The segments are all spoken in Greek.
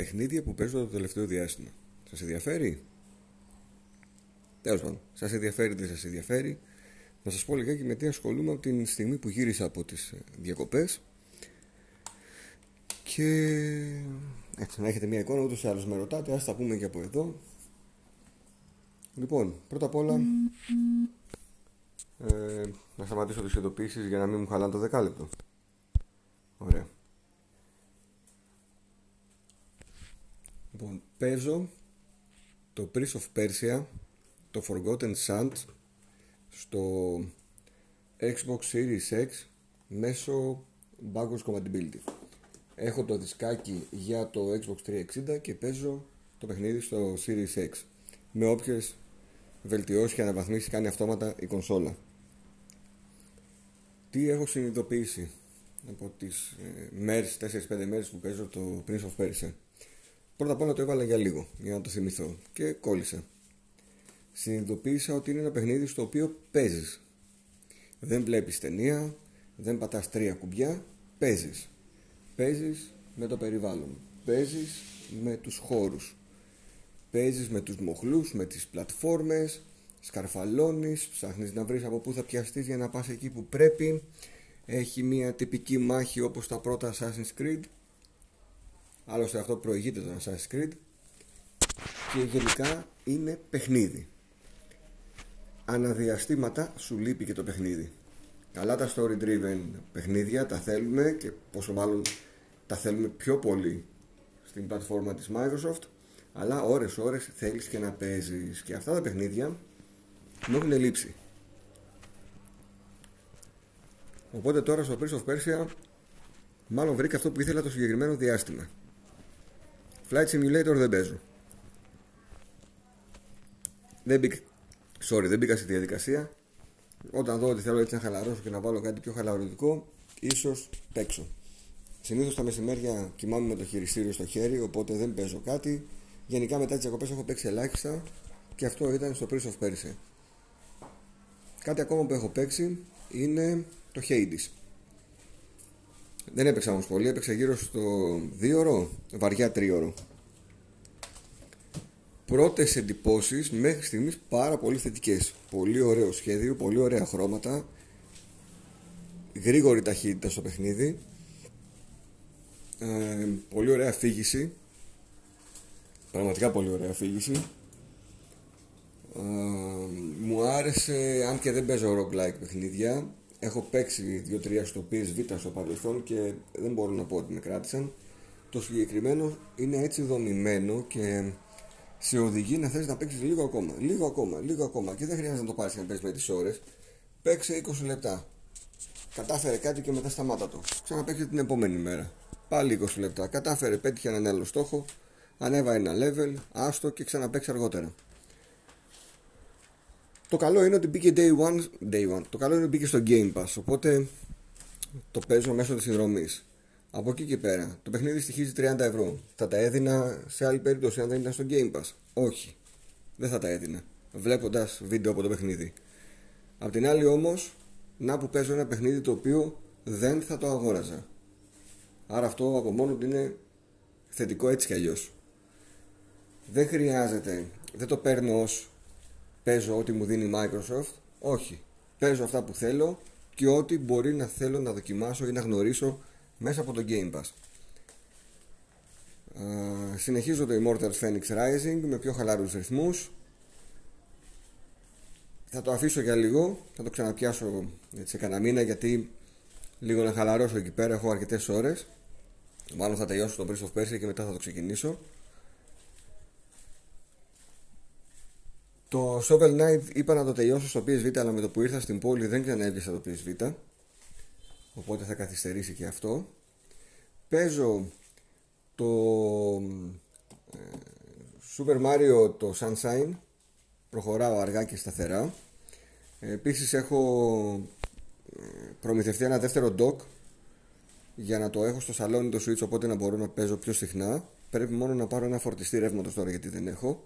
παιχνίδια που παίζω το τελευταίο διάστημα. Σας ενδιαφέρει; Τέλος πάντων, σας ενδιαφέρει δεν σας ενδιαφέρει. Να σας πω λιγάκι με τι ασχολούμαι από την στιγμή που γύρισα από τις ε, διακοπές και έτσι να έχετε μια εικόνα ούτως ή άλλως με ρωτάτε, ας τα πούμε και από εδώ. Λοιπόν, πρώτα απ' όλα ε, να σταματήσω τις ειδοποιήσεις για να μην μου χαλάνε το δεκάλεπτο. Ωραία. Λοιπόν, παίζω το Prince of Persia, το Forgotten Sands στο Xbox Series X μέσω backwards compatibility. Έχω το δισκάκι για το Xbox 360 και παίζω το παιχνίδι στο Series X με όποιες βελτιώσεις και αναβαθμίσεις κάνει αυτόματα η κονσόλα. Τι έχω συνειδητοποιήσει από τις ε, μέρες, 4-5 μέρες που παίζω το Prince of Persia. Πρώτα απ' όλα το έβαλα για λίγο, για να το θυμηθώ και κόλλησα. Συνειδητοποίησα ότι είναι ένα παιχνίδι στο οποίο παίζεις. Δεν βλέπεις ταινία, δεν πατάς τρία κουμπιά, παίζεις. Παίζεις με το περιβάλλον, παίζεις με τους χώρους, παίζεις με τους μοχλούς, με τις πλατφόρμες, σκαρφαλώνεις, ψάχνεις να βρεις από πού θα πιαστείς για να πας εκεί που πρέπει, έχει μια τυπική μάχη όπως τα πρώτα Assassin's Creed, άλλωστε αυτό προηγείται το Assassin's Creed, και γενικά είναι παιχνίδι. Αναδιαστήματα σου λείπει και το παιχνίδι. Καλά τα story driven παιχνίδια τα θέλουμε και πόσο μάλλον τα θέλουμε πιο πολύ στην πλατφόρμα της Microsoft αλλά ώρες ώρες θέλεις και να παίζεις και αυτά τα παιχνίδια μου έχουν λείψει οπότε τώρα στο Prince of Persia μάλλον βρήκα αυτό που ήθελα το συγκεκριμένο διάστημα Flight Simulator δεν παίζω δεν μπήκα, sorry, δεν μπήκα στη διαδικασία όταν δω ότι θέλω έτσι να χαλαρώσω και να βάλω κάτι πιο χαλαρωτικό ίσως παίξω Συνήθως τα μεσημέρια κοιμάμαι με το χειριστήριο στο χέρι, οπότε δεν παίζω κάτι. Γενικά μετά τις διακοπές έχω παίξει ελάχιστα και αυτό ήταν στο Prince of Persia. Κάτι ακόμα που έχω παίξει είναι το Hades. Δεν έπαιξα όμως πολύ, έπαιξα γύρω στο 2 ώρο, βαριά 3 ώρο. Πρώτες εντυπώσεις μέχρι στιγμής πάρα πολύ θετικές. Πολύ ωραίο σχέδιο, πολύ ωραία χρώματα. Γρήγορη ταχύτητα στο παιχνίδι ε, πολύ ωραία αφήγηση. Πραγματικά πολύ ωραία αφήγηση. Ε, μου άρεσε, αν και δεν παίζω roguelike παιχνίδια, έχω παίξει 2-3 στο PSV στο παρελθόν και δεν μπορώ να πω ότι με κράτησαν. Το συγκεκριμένο είναι έτσι δομημένο και σε οδηγεί να θες να παίξεις λίγο ακόμα, λίγο ακόμα, λίγο ακόμα και δεν χρειάζεται να το πάρεις να παίξεις με τις ώρες. Παίξε 20 λεπτά. Κατάφερε κάτι και μετά σταμάτα το. Ξαναπαίξε την επόμενη μέρα. Πάλι 20 λεπτά. Κατάφερε, πέτυχε έναν άλλο στόχο. Ανέβα ένα level, άστο και ξαναπέξει αργότερα. Το καλό είναι ότι μπήκε day one, day one. Το καλό είναι ότι μπήκε στο Game Pass. Οπότε το παίζω μέσω της συνδρομής. Από εκεί και πέρα, το παιχνίδι στοιχίζει 30 ευρώ. Θα τα έδινα σε άλλη περίπτωση αν δεν ήταν στο Game Pass; Όχι. Δεν θα τα έδινα. Βλέποντας βίντεο από το παιχνίδι. Απ' την άλλη όμως, να που παίζω ένα παιχνίδι το οποίο δεν θα το αγόραζα. Άρα αυτό από μόνο του είναι θετικό έτσι κι αλλιώς. Δεν χρειάζεται, δεν το παίρνω ως παίζω ό,τι μου δίνει η Microsoft. Όχι. Παίζω αυτά που θέλω και ό,τι μπορεί να θέλω να δοκιμάσω ή να γνωρίσω μέσα από το Game Pass. συνεχίζω το Immortal Phoenix Rising με πιο χαλαρούς ρυθμούς θα το αφήσω για λίγο θα το ξαναπιάσω σε κανένα μήνα γιατί λίγο να χαλαρώσω εκεί πέρα έχω αρκετές ώρες Μάλλον θα τελειώσω το Prince of Persia και μετά θα το ξεκινήσω. Το Shovel Knight είπα να το τελειώσω στο PSV αλλά με το που ήρθα στην πόλη δεν ξανέβγαισα το PSV οπότε θα καθυστερήσει και αυτό. Παίζω το ε, Super Mario το Sunshine. Προχωράω αργά και σταθερά. Επίσης έχω ε, προμηθευτεί ένα δεύτερο dock για να το έχω στο σαλόνι το Switch οπότε να μπορώ να παίζω πιο συχνά. Πρέπει μόνο να πάρω ένα φορτιστή ρεύματος τώρα γιατί δεν έχω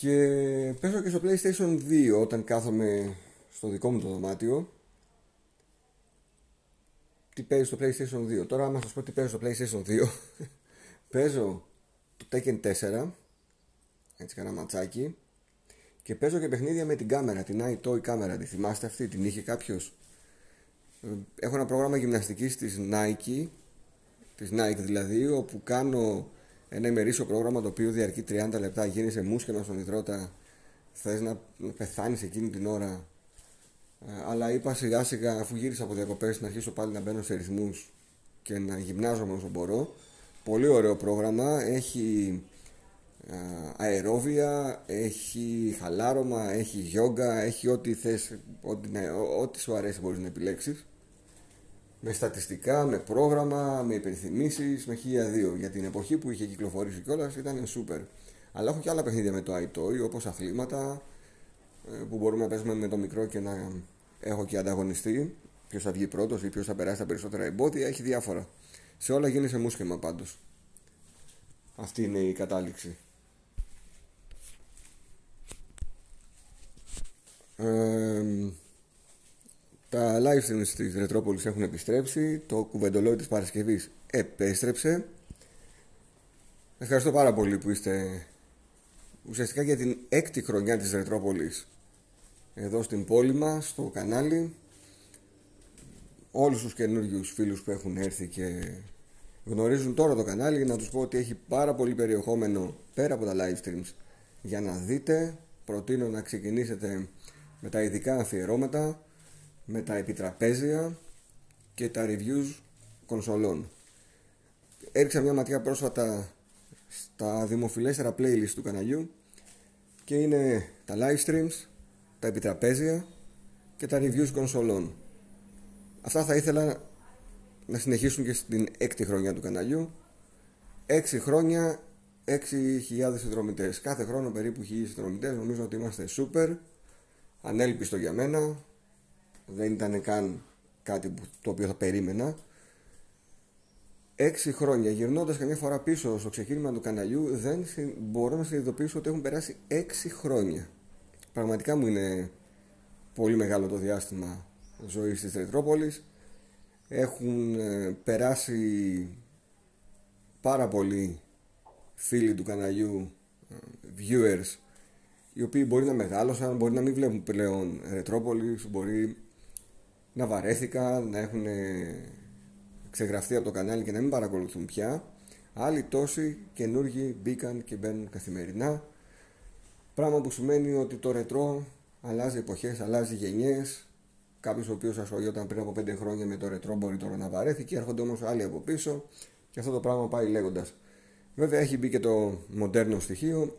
και παίζω και στο PlayStation 2 όταν κάθομαι στο δικό μου το δωμάτιο τι παίζει στο PlayStation 2. Τώρα, άμα σας πω τι παίζω στο PlayStation 2, παίζω το Tekken 4, έτσι κάνα ματσάκι, και παίζω και παιχνίδια με την κάμερα, την iToy κάμερα. Τη θυμάστε αυτή, την είχε κάποιος; Ε, έχω ένα πρόγραμμα γυμναστικής της Nike, της Nike δηλαδή, όπου κάνω ένα ημερήσιο πρόγραμμα το οποίο διαρκεί 30 λεπτά, γίνεσαι μουσκεμα στον υδρότα, θες να πεθάνεις εκείνη την ώρα. Ε, αλλά είπα σιγά σιγά αφού γύρισα από διακοπές να αρχίσω πάλι να μπαίνω σε ρυθμούς και να γυμνάζομαι όσο μπορώ. Πολύ ωραίο πρόγραμμα, έχει ε, αερόβια, έχει χαλάρωμα, έχει γιόγκα, έχει ό,τι θες, ό,τι, ναι, ό,τι σου αρέσει μπορείς να επιλέξεις με στατιστικά, με πρόγραμμα, με υπενθυμίσεις, με 1002. Για την εποχή που είχε κυκλοφορήσει κιόλας ήταν super. Αλλά έχω και άλλα παιχνίδια με το iToy, όπως αθλήματα, ε, που μπορούμε να παίζουμε με το μικρό και να έχω και ανταγωνιστή. Ποιος θα βγει πρώτος ή ποιος θα περάσει τα περισσότερα εμπόδια, έχει διάφορα. Σε όλα γίνεσαι μουσχεμα πάντως. Αυτή είναι η κατάληξη. Ε, τα live streams της Ρετρόπολης έχουν επιστρέψει, το κουβεντολόι της Παρασκευής επέστρεψε. Ευχαριστώ πάρα πολύ που είστε ουσιαστικά για την έκτη χρονιά της Ρετρόπολης εδώ στην πόλη μας, στο κανάλι. Όλους τους καινούριους φίλους που έχουν έρθει και γνωρίζουν τώρα το κανάλι να τους πω ότι έχει πάρα πολύ περιεχόμενο πέρα από τα live streams για να δείτε. Προτείνω να ξεκινήσετε με τα ειδικά αφιερώματα με τα επιτραπέζια και τα reviews κονσολών. Έριξα μια ματιά πρόσφατα στα δημοφιλέστερα playlist του καναλιού και είναι τα live streams, τα επιτραπέζια και τα reviews κονσολών. Αυτά θα ήθελα να συνεχίσουν και στην έκτη χρονιά του καναλιού. 6 χρόνια, 6.000 συνδρομητές. Κάθε χρόνο περίπου 1.000 συνδρομητές. Νομίζω ότι είμαστε super. Ανέλπιστο για μένα δεν ήταν καν κάτι που, το οποίο θα περίμενα. Έξι χρόνια γυρνώντας καμιά φορά πίσω στο ξεκίνημα του καναλιού, δεν μπορώ να συνειδητοποιήσω ότι έχουν περάσει έξι χρόνια. Πραγματικά μου είναι πολύ μεγάλο το διάστημα ζωής της Ρετρόπολης. Έχουν ε, περάσει πάρα πολλοί φίλοι του καναλιού, ε, viewers, οι οποίοι μπορεί να μεγάλωσαν, μπορεί να μην βλέπουν πλέον Ρετρόπολης, μπορεί να βαρέθηκαν, να έχουν ξεγραφτεί από το κανάλι και να μην παρακολουθούν πια. Άλλοι τόσοι καινούργοι μπήκαν και μπαίνουν καθημερινά. Πράγμα που σημαίνει ότι το ρετρό αλλάζει εποχές, αλλάζει γενιές. Κάποιος ο οποίος ασχολιόταν πριν από 5 χρόνια με το ρετρό μπορεί τώρα να βαρέθηκε, έρχονται όμως άλλοι από πίσω και αυτό το πράγμα πάει λέγοντας. Βέβαια έχει μπει και το μοντέρνο στοιχείο,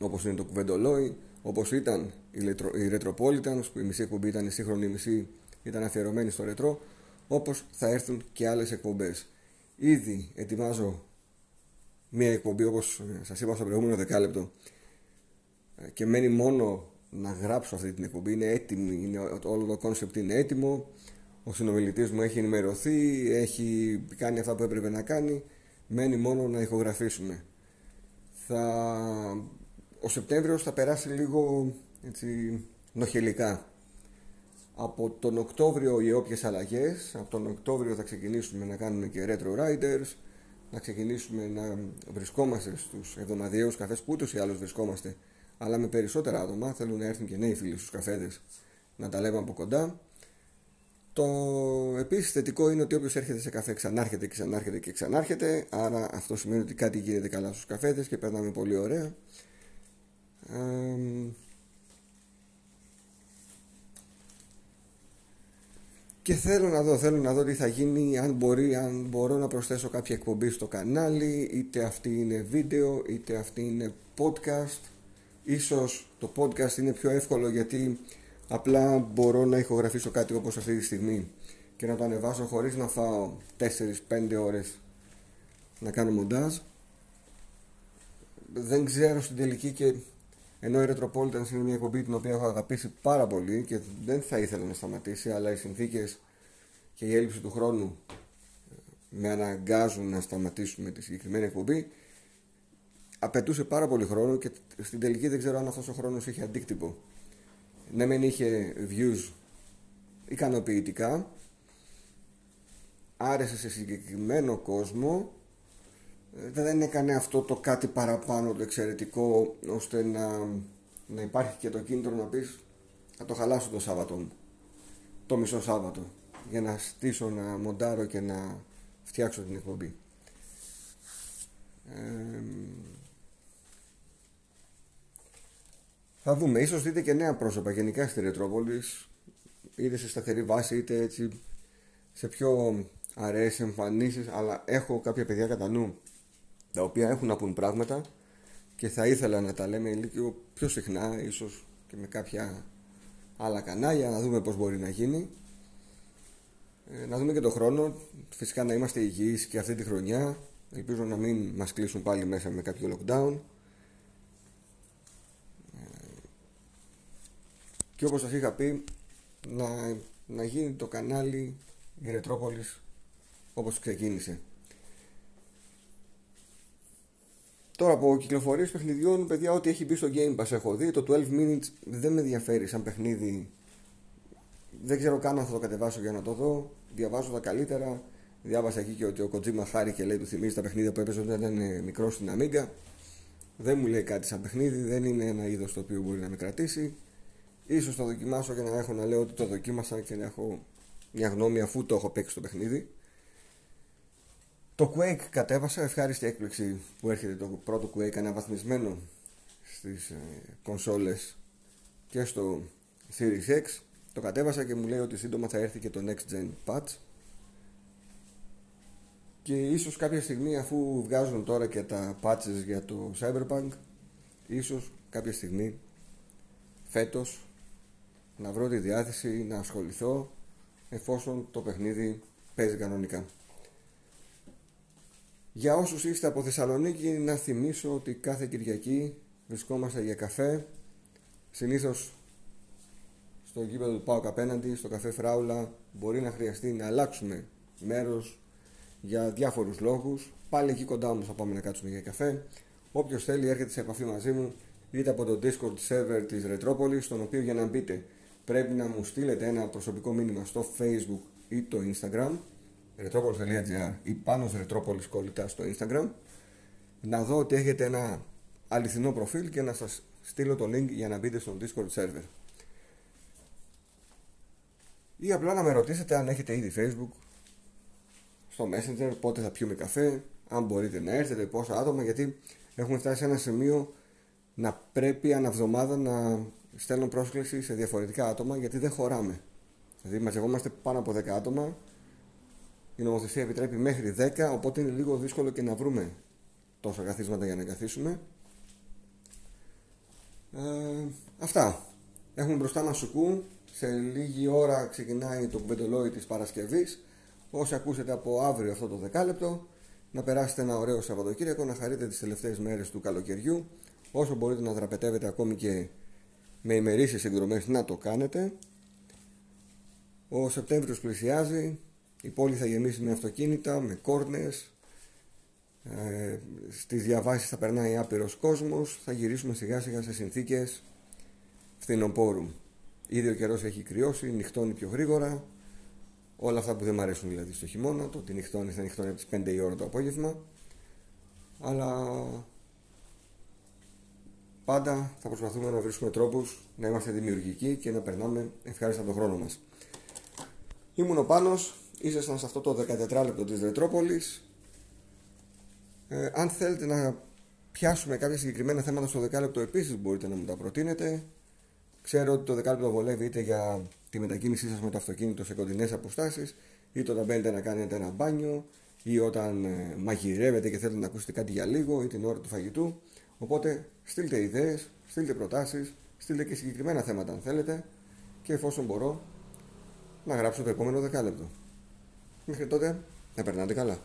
όπως είναι το κουβεντολόι, όπως ήταν οι Retropolitans, που η μισή εκπομπή ήταν η σύγχρονη, η μισή ήταν αφιερωμένη στο ρετρό, όπως θα έρθουν και άλλες εκπομπές. Ήδη ετοιμάζω μία εκπομπή όπως σας είπα στο προηγούμενο δεκάλεπτο και μένει μόνο να γράψω αυτή την εκπομπή, είναι έτοιμη, είναι, όλο το κόνσεπτ είναι έτοιμο, ο συνομιλητής μου έχει ενημερωθεί, έχει κάνει αυτά που έπρεπε να κάνει, μένει μόνο να ηχογραφήσουμε. Θα... Ο Σεπτέμβριος θα περάσει λίγο έτσι, νοχελικά. Από τον Οκτώβριο οι όποιες αλλαγές από τον Οκτώβριο θα ξεκινήσουμε να κάνουμε και Retro Riders να ξεκινήσουμε να βρισκόμαστε στους εβδομαδιαίους καφές που ούτως ή άλλως βρισκόμαστε αλλά με περισσότερα άτομα θέλουν να έρθουν και νέοι φίλοι στους καφέδες να τα λέμε από κοντά. Το επίσης θετικό είναι ότι όποιος έρχεται σε καφέ ξανάρχεται και ξανάρχεται και ξανάρχεται άρα αυτό σημαίνει ότι κάτι γίνεται καλά στους καφέδες και περνάμε πολύ ωραία και θέλω να δω, θέλω να δω τι θα γίνει αν, μπορεί, αν μπορώ να προσθέσω κάποια εκπομπή στο κανάλι είτε αυτή είναι βίντεο είτε αυτή είναι podcast. Ίσως το podcast είναι πιο εύκολο γιατί απλά μπορώ να ηχογραφήσω κάτι όπως αυτή τη στιγμή και να το ανεβάσω χωρίς να φάω 4-5 ώρες να κάνω μοντάζ. Δεν ξέρω στην τελική και ενώ η Retropolitans είναι μια εκπομπή την οποία έχω αγαπήσει πάρα πολύ και δεν θα ήθελα να σταματήσει, αλλά οι συνθήκες και η έλλειψη του χρόνου ε, με αναγκάζουν να σταματήσουμε τη συγκεκριμένη εκπομπή. Απαιτούσε πάρα πολύ χρόνο και στην τελική δεν ξέρω αν αυτός ο χρόνος είχε αντίκτυπο. Ναι, μεν είχε views ικανοποιητικά, άρεσε σε συγκεκριμένο κόσμο ε, δεν έκανε αυτό το κάτι παραπάνω το εξαιρετικό ώστε να, να υπάρχει και το κίνητρο να πεις θα το χαλάσω το Σάββατο μου το μισό Σάββατο για να στήσω, να μοντάρω και να φτιάξω την εκπομπή. Ε, θα δούμε, ίσως δείτε και νέα πρόσωπα γενικά στη Ρετρόπολης. Είτε σε σταθερή βάση είτε έτσι σε πιο αραιές εμφανίσεις. Αλλά έχω κάποια παιδιά κατά νου τα οποία έχουν να πούν πράγματα και θα ήθελα να τα λέμε λίγο πιο συχνά ίσως και με κάποια άλλα κανάλια να δούμε πως μπορεί να γίνει. Ε, να δούμε και τον χρόνο. Φυσικά να είμαστε υγιείς και αυτή τη χρονιά. Ελπίζω να μην μας κλείσουν πάλι μέσα με κάποιο lockdown. Ε, και όπως σας είχα πει να, να γίνει το κανάλι η Ρετρόπολης όπως ξεκίνησε Τώρα από κυκλοφορίες παιχνιδιών, παιδιά, ό,τι έχει μπει στο Game Pass έχω δει. Το 12 Minutes δεν με ενδιαφέρει σαν παιχνίδι. Δεν ξέρω καν αν θα το κατεβάσω για να το δω. Διαβάζω τα καλύτερα. Διάβασα εκεί και ότι ο Kojima χάρη και λέει του θυμίζει τα παιχνίδια που έπαιζε όταν ήταν μικρός στην Amiga. Δεν μου λέει κάτι σαν παιχνίδι, δεν είναι ένα είδος το οποίο μπορεί να με κρατήσει. σω το δοκιμάσω και να έχω να λέω ότι το δοκίμασα και να έχω μια γνώμη αφού το έχω παίξει το παιχνίδι. Το Quake κατέβασα, ευχάριστη έκπληξη που έρχεται το πρώτο Quake αναβαθμισμένο στις ε, κονσόλες και στο Series X. Το κατέβασα και μου λέει ότι σύντομα θα έρθει και το Next Gen Patch. Και ίσως κάποια στιγμή αφού βγάζουν τώρα και τα patches για το Cyberpunk, ίσως κάποια στιγμή φέτος να βρω τη διάθεση να ασχοληθώ εφόσον το παιχνίδι παίζει κανονικά. Για όσους είστε από Θεσσαλονίκη να θυμίσω ότι κάθε Κυριακή βρισκόμαστε για καφέ. Συνήθως στο γήπεδο του Πάουκ απέναντι, στο καφέ Φράουλα μπορεί να χρειαστεί να αλλάξουμε μέρος για διάφορους λόγους. Πάλι εκεί κοντά όμως θα πάμε να κάτσουμε για καφέ. Όποιος θέλει έρχεται σε επαφή μαζί μου είτε από το Discord server της Ρετρόπολης στον οποίο για να μπείτε πρέπει να μου στείλετε ένα προσωπικό μήνυμα στο Facebook ή το Instagram retropolis.gr ή πάνω σε Retropolis κολλητά στο Instagram να δω ότι έχετε ένα αληθινό προφίλ και να σας στείλω το link για να μπείτε στο Discord server. Ή απλά να με ρωτήσετε αν έχετε ήδη Facebook στο Messenger, πότε θα πιούμε καφέ αν μπορείτε να έρθετε, πόσα άτομα γιατί έχουμε φτάσει σε ένα σημείο να πρέπει αναβδομάδα να στέλνω πρόσκληση σε διαφορετικά άτομα γιατί δεν χωράμε. Δηλαδή μαζευόμαστε πάνω από 10 άτομα η νομοθεσία επιτρέπει μέχρι 10, οπότε είναι λίγο δύσκολο και να βρούμε τόσα καθίσματα για να καθίσουμε. Ε, αυτά. Έχουμε μπροστά μας σουκού. Σε λίγη ώρα ξεκινάει το κουβεντολόι της Παρασκευής. Όσοι ακούσετε από αύριο αυτό το δεκάλεπτο, να περάσετε ένα ωραίο Σαββατοκύριακο, να χαρείτε τις τελευταίες μέρες του καλοκαιριού. Όσο μπορείτε να δραπετεύετε ακόμη και με ημερήσεις εκδρομές να το κάνετε. Ο Σεπτέμβριος πλησιάζει, η πόλη θα γεμίσει με αυτοκίνητα, με κόρνες, ε, στις διαβάσεις θα περνάει άπειρος κόσμος, θα γυρίσουμε σιγά σιγά σε συνθήκες φθινοπόρου. Ήδη ο καιρός έχει κρυώσει, νυχτώνει πιο γρήγορα, όλα αυτά που δεν μου αρέσουν δηλαδή στο χειμώνα, το ότι νυχτώνεις θα νυχτώνει από τις 5 η ώρα το απόγευμα, αλλά πάντα θα προσπαθούμε να βρίσκουμε τρόπους να είμαστε δημιουργικοί και να περνάμε ευχάριστα τον χρόνο μας. Ήμουν ο Πάνος, ήσασταν σε αυτό το 14 λεπτό της Ρετρόπολης. Ε, αν θέλετε να πιάσουμε κάποια συγκεκριμένα θέματα στο δεκάλεπτο επίσης μπορείτε να μου τα προτείνετε. Ξέρω ότι το δεκάλεπτο βολεύει είτε για τη μετακίνησή σας με το αυτοκίνητο σε κοντινές αποστάσεις είτε όταν μπαίνετε να κάνετε ένα μπάνιο ή όταν ε, μαγειρεύετε και θέλετε να ακούσετε κάτι για λίγο ή την ώρα του φαγητού. Οπότε στείλτε ιδέες, στείλτε προτάσεις στείλτε και συγκεκριμένα θέματα αν θέλετε. Και εφόσον μπορώ να γράψω το επόμενο δεκάλεπτο. Μέχρι τότε να περνάτε καλά.